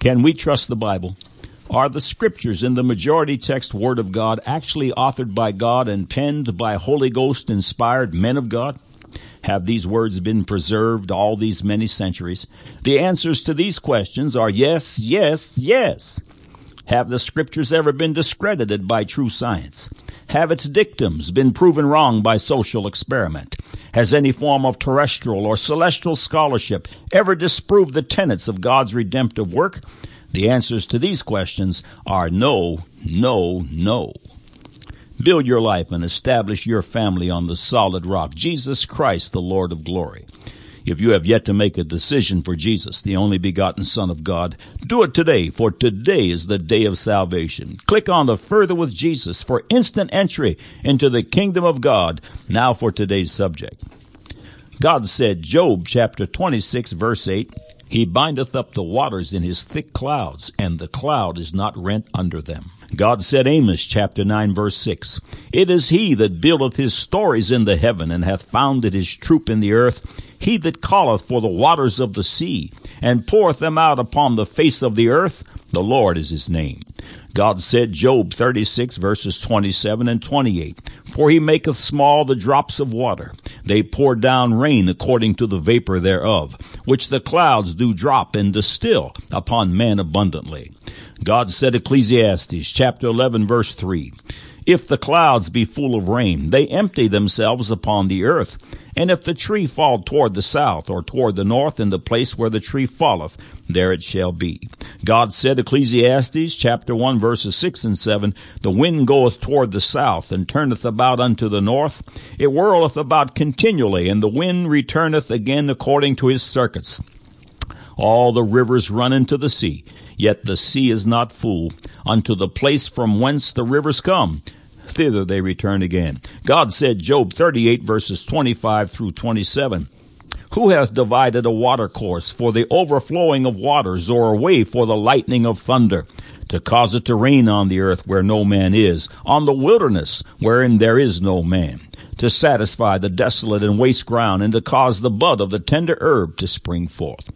Can we trust the Bible? Are the scriptures in the majority text Word of God actually authored by God and penned by Holy Ghost inspired men of God? Have these words been preserved all these many centuries? The answers to these questions are yes, yes, yes. Have the scriptures ever been discredited by true science? Have its dictums been proven wrong by social experiment? Has any form of terrestrial or celestial scholarship ever disproved the tenets of God's redemptive work? The answers to these questions are no, no, no. Build your life and establish your family on the solid rock, Jesus Christ, the Lord of glory. If you have yet to make a decision for Jesus, the only begotten Son of God, do it today, for today is the day of salvation. Click on the Further with Jesus for instant entry into the kingdom of God. Now for today's subject. God said, Job chapter 26 verse 8, He bindeth up the waters in his thick clouds, and the cloud is not rent under them. God said, Amos chapter 9 verse 6, It is he that buildeth his stories in the heaven, and hath founded his troop in the earth, he that calleth for the waters of the sea, and poureth them out upon the face of the earth, the Lord is his name. God said, Job 36 verses 27 and 28, For he maketh small the drops of water. They pour down rain according to the vapor thereof, which the clouds do drop and distill upon men abundantly. God said Ecclesiastes chapter 11 verse 3, If the clouds be full of rain, they empty themselves upon the earth. And if the tree fall toward the south or toward the north in the place where the tree falleth, there it shall be. God said Ecclesiastes chapter 1 verses 6 and 7, The wind goeth toward the south and turneth about unto the north. It whirleth about continually, and the wind returneth again according to his circuits. All the rivers run into the sea, yet the sea is not full. Unto the place from whence the rivers come, thither they return again. God said, Job 38 verses 25 through 27, Who hath divided a watercourse for the overflowing of waters, or a way for the lightning of thunder? To cause it to rain on the earth where no man is, on the wilderness wherein there is no man to satisfy the desolate and waste ground, and to cause the bud of the tender herb to spring forth.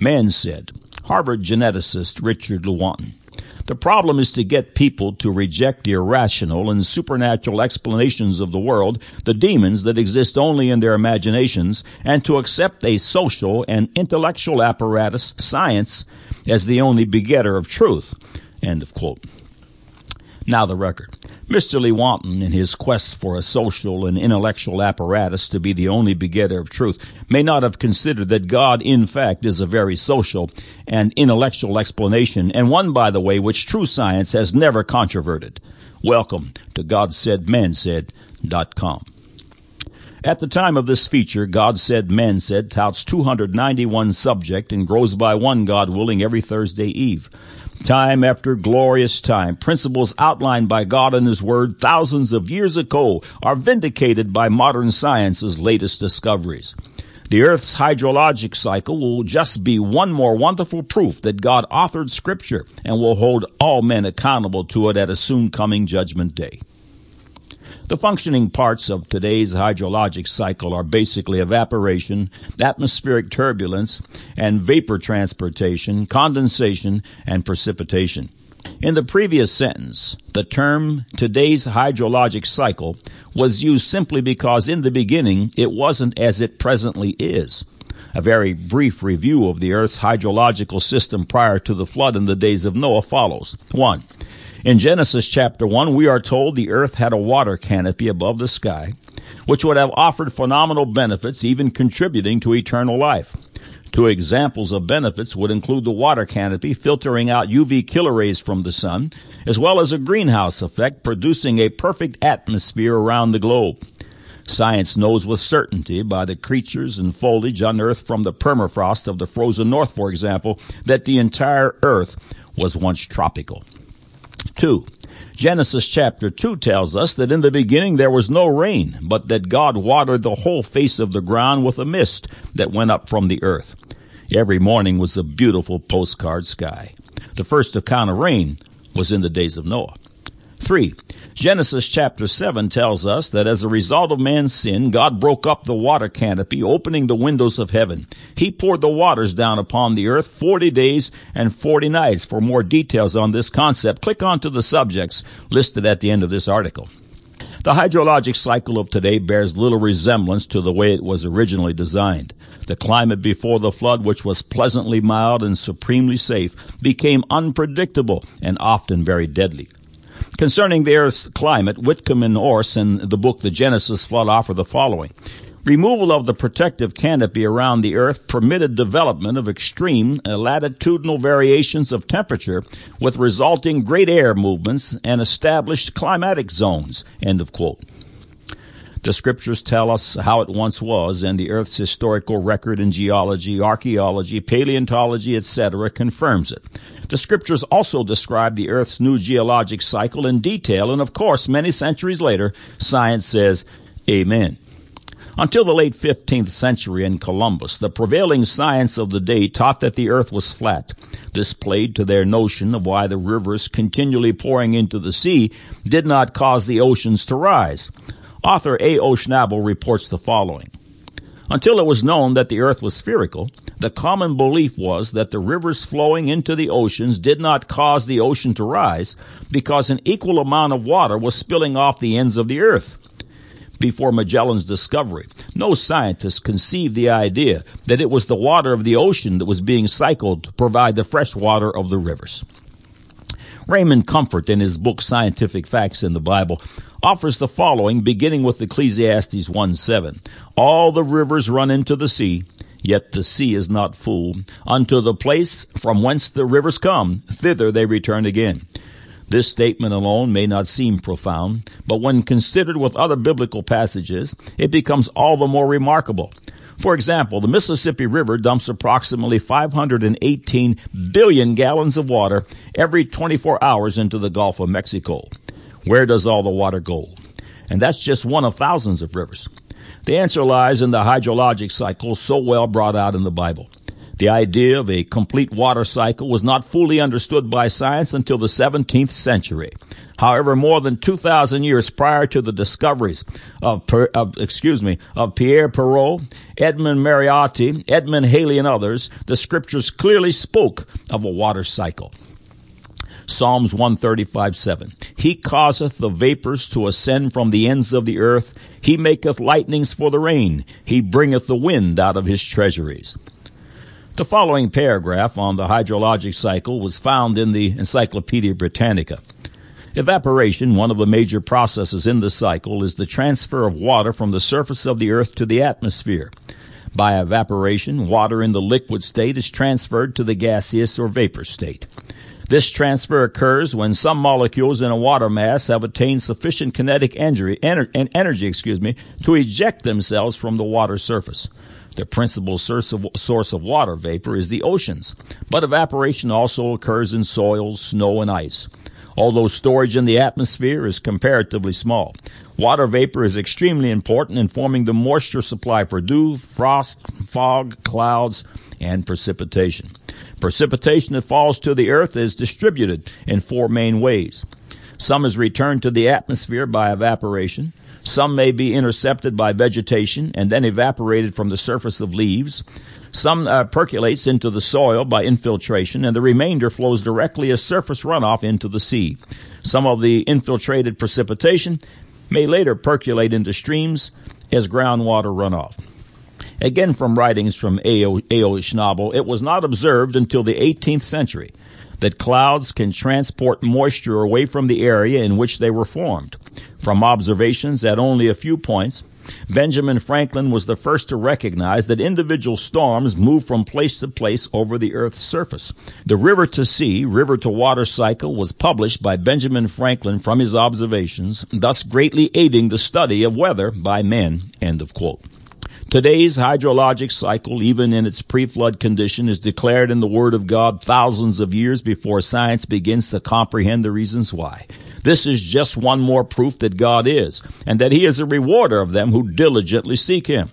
Man said, Harvard geneticist Richard Lewontin, the problem is to get people to reject the irrational and supernatural explanations of the world, the demons that exist only in their imaginations, and to accept a social and intellectual apparatus, science, as the only begetter of truth. End of quote. Now the record. Mr. Lewontin, in his quest for a social and intellectual apparatus to be the only begetter of truth, may not have considered that God, in fact, is a very social and intellectual explanation, and one, by the way, which true science has never controverted. Welcome to GodSaidManSaid.com. At the time of this feature, God Said, Man Said touts 291 subject and grows by one, God willing, every Thursday Eve. Time after glorious time, principles outlined by God in His Word thousands of years ago are vindicated by modern science's latest discoveries. The Earth's hydrologic cycle will just be one more wonderful proof that God authored Scripture and will hold all men accountable to it at a soon coming judgment day. The functioning parts of today's hydrologic cycle are basically evaporation, atmospheric turbulence, and vapor transportation, condensation, and precipitation. In the previous sentence, the term today's hydrologic cycle was used simply because in the beginning it wasn't as it presently is. A very brief review of the Earth's hydrological system prior to the flood in the days of Noah follows. 1. In Genesis chapter 1, we are told the earth had a water canopy above the sky, which would have offered phenomenal benefits, even contributing to eternal life. Two examples of benefits would include the water canopy filtering out UV killer rays from the sun, as well as a greenhouse effect producing a perfect atmosphere around the globe. Science knows with certainty by the creatures and foliage unearthed from the permafrost of the frozen north, for example, that the entire earth was once tropical. 2. Genesis chapter 2 tells us that in the beginning there was no rain, but that God watered the whole face of the ground with a mist that went up from the earth. Every morning was a beautiful postcard sky. The first account of rain was in the days of Noah. 3. Genesis chapter 7 tells us that as a result of man's sin, God broke up the water canopy, opening the windows of heaven. He poured the waters down upon the earth 40 days and 40 nights. For more details on this concept, click onto the subjects listed at the end of this article. The hydrologic cycle of today bears little resemblance to the way it was originally designed. The climate before the flood, which was pleasantly mild and supremely safe, became unpredictable and often very deadly. Concerning the Earth's climate, Whitcomb and Morris in the book The Genesis Flood offer the following. Removal of the protective canopy around the Earth permitted development of extreme uh, latitudinal variations of temperature with resulting great air movements and established climatic zones. End of quote. The scriptures tell us how it once was, and the Earth's historical record in geology, archaeology, paleontology, etc. confirms it. The scriptures also describe the Earth's new geologic cycle in detail, and of course, many centuries later, science says, Amen. Until the late 15th century in Columbus, the prevailing science of the day taught that the earth was flat. This played to their notion of why the rivers continually pouring into the sea did not cause the oceans to rise. Author A. O. Schnabel reports the following. Until it was known that the earth was spherical, the common belief was that the rivers flowing into the oceans did not cause the ocean to rise because an equal amount of water was spilling off the ends of the earth. Before Magellan's discovery, no scientist conceived the idea that it was the water of the ocean that was being cycled to provide the fresh water of the rivers. Raymond Comfort, in his book Scientific Facts in the Bible, offers the following, beginning with Ecclesiastes 1 7. All the rivers run into the sea, Yet the sea is not full. Unto the place from whence the rivers come, thither they return again. This statement alone may not seem profound, but when considered with other biblical passages, it becomes all the more remarkable. For example, the Mississippi River dumps approximately 518 billion gallons of water every 24 hours into the Gulf of Mexico. Where does all the water go? And that's just one of thousands of rivers. The answer lies in the hydrologic cycle so well brought out in the Bible. The idea of a complete water cycle was not fully understood by science until the 17th century. However, more than 2,000 years prior to the discoveries of, of, excuse me, of Pierre Perrault, Edmund Mariotti, Edmund Halley, and others, the scriptures clearly spoke of a water cycle. Psalms 135, 7. He causeth the vapors to ascend from the ends of the earth. He maketh lightnings for the rain. He bringeth the wind out of his treasuries. The following paragraph on the hydrologic cycle was found in the Encyclopedia Britannica. Evaporation, one of the major processes in the cycle, is the transfer of water from the surface of the earth to the atmosphere. By evaporation, water in the liquid state is transferred to the gaseous or vapor state. This transfer occurs when some molecules in a water mass have attained sufficient kinetic energy, energy excuse me, to eject themselves from the water surface. The principal source of, source of water vapor is the oceans, but evaporation also occurs in soils, snow, and ice. Although storage in the atmosphere is comparatively small, water vapor is extremely important in forming the moisture supply for dew, frost, fog, clouds, and precipitation. Precipitation that falls to the earth is distributed in four main ways. Some is returned to the atmosphere by evaporation. Some may be intercepted by vegetation and then evaporated from the surface of leaves. Some uh, percolates into the soil by infiltration, and the remainder flows directly as surface runoff into the sea. Some of the infiltrated precipitation may later percolate into streams as groundwater runoff. Again, from writings from A.O. Schnabel, it was not observed until the 18th century that clouds can transport moisture away from the area in which they were formed. From observations at only a few points, Benjamin Franklin was the first to recognize that individual storms move from place to place over the Earth's surface. The river to sea, river to water cycle was published by Benjamin Franklin from his observations, thus greatly aiding the study of weather by men. End of quote. Today's hydrologic cycle, even in its pre-flood condition, is declared in the Word of God thousands of years before science begins to comprehend the reasons why. This is just one more proof that God is, and that He is a rewarder of them who diligently seek Him.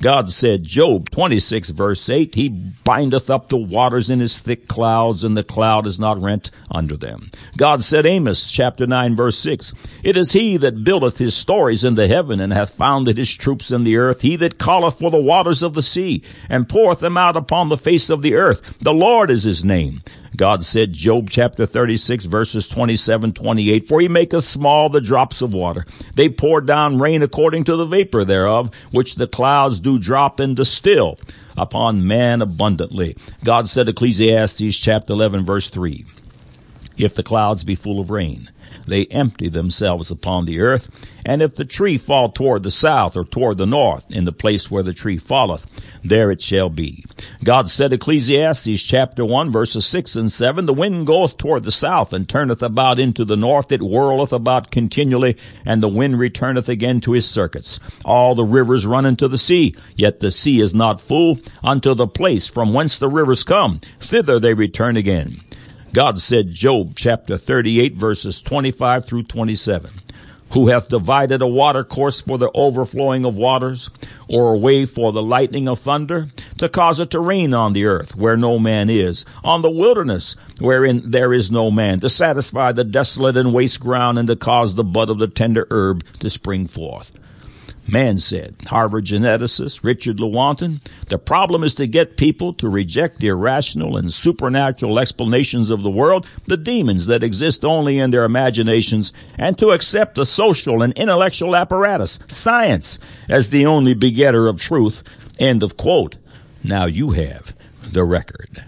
God said, Job 26 verse 8, He bindeth up the waters in His thick clouds, and the cloud is not rent under them. God said, Amos chapter 9 verse 6, It is He that buildeth His stories in the heaven, and hath founded His troops in the earth, He that calleth for the waters of the sea, and poureth them out upon the face of the earth. The Lord is His name. God said, Job chapter 36 verses 27, 28, For he maketh small the drops of water. They pour down rain according to the vapor thereof, which the clouds do drop and distill upon man abundantly. God said, Ecclesiastes chapter 11 verse 3, If the clouds be full of rain, they empty themselves upon the earth. And if the tree fall toward the south or toward the north, in the place where the tree falleth, there it shall be. God said, Ecclesiastes chapter 1 verses 6 and 7, The wind goeth toward the south and turneth about into the north. It whirleth about continually, and the wind returneth again to his circuits. All the rivers run into the sea, yet the sea is not full unto the place from whence the rivers come. Thither they return again. God said, Job chapter 38 verses 25 through 27, who hath divided a water course for the overflowing of waters, or a way for the lightning of thunder, to cause it to rain on the earth where no man is, on the wilderness wherein there is no man, to satisfy the desolate and waste ground, and to cause the bud of the tender herb to spring forth. Man said, Harvard geneticist Richard Lewontin, the problem is to get people to reject the irrational and supernatural explanations of the world, the demons that exist only in their imaginations, and to accept the social and intellectual apparatus, science, as the only begetter of truth. End of quote. Now you have the record.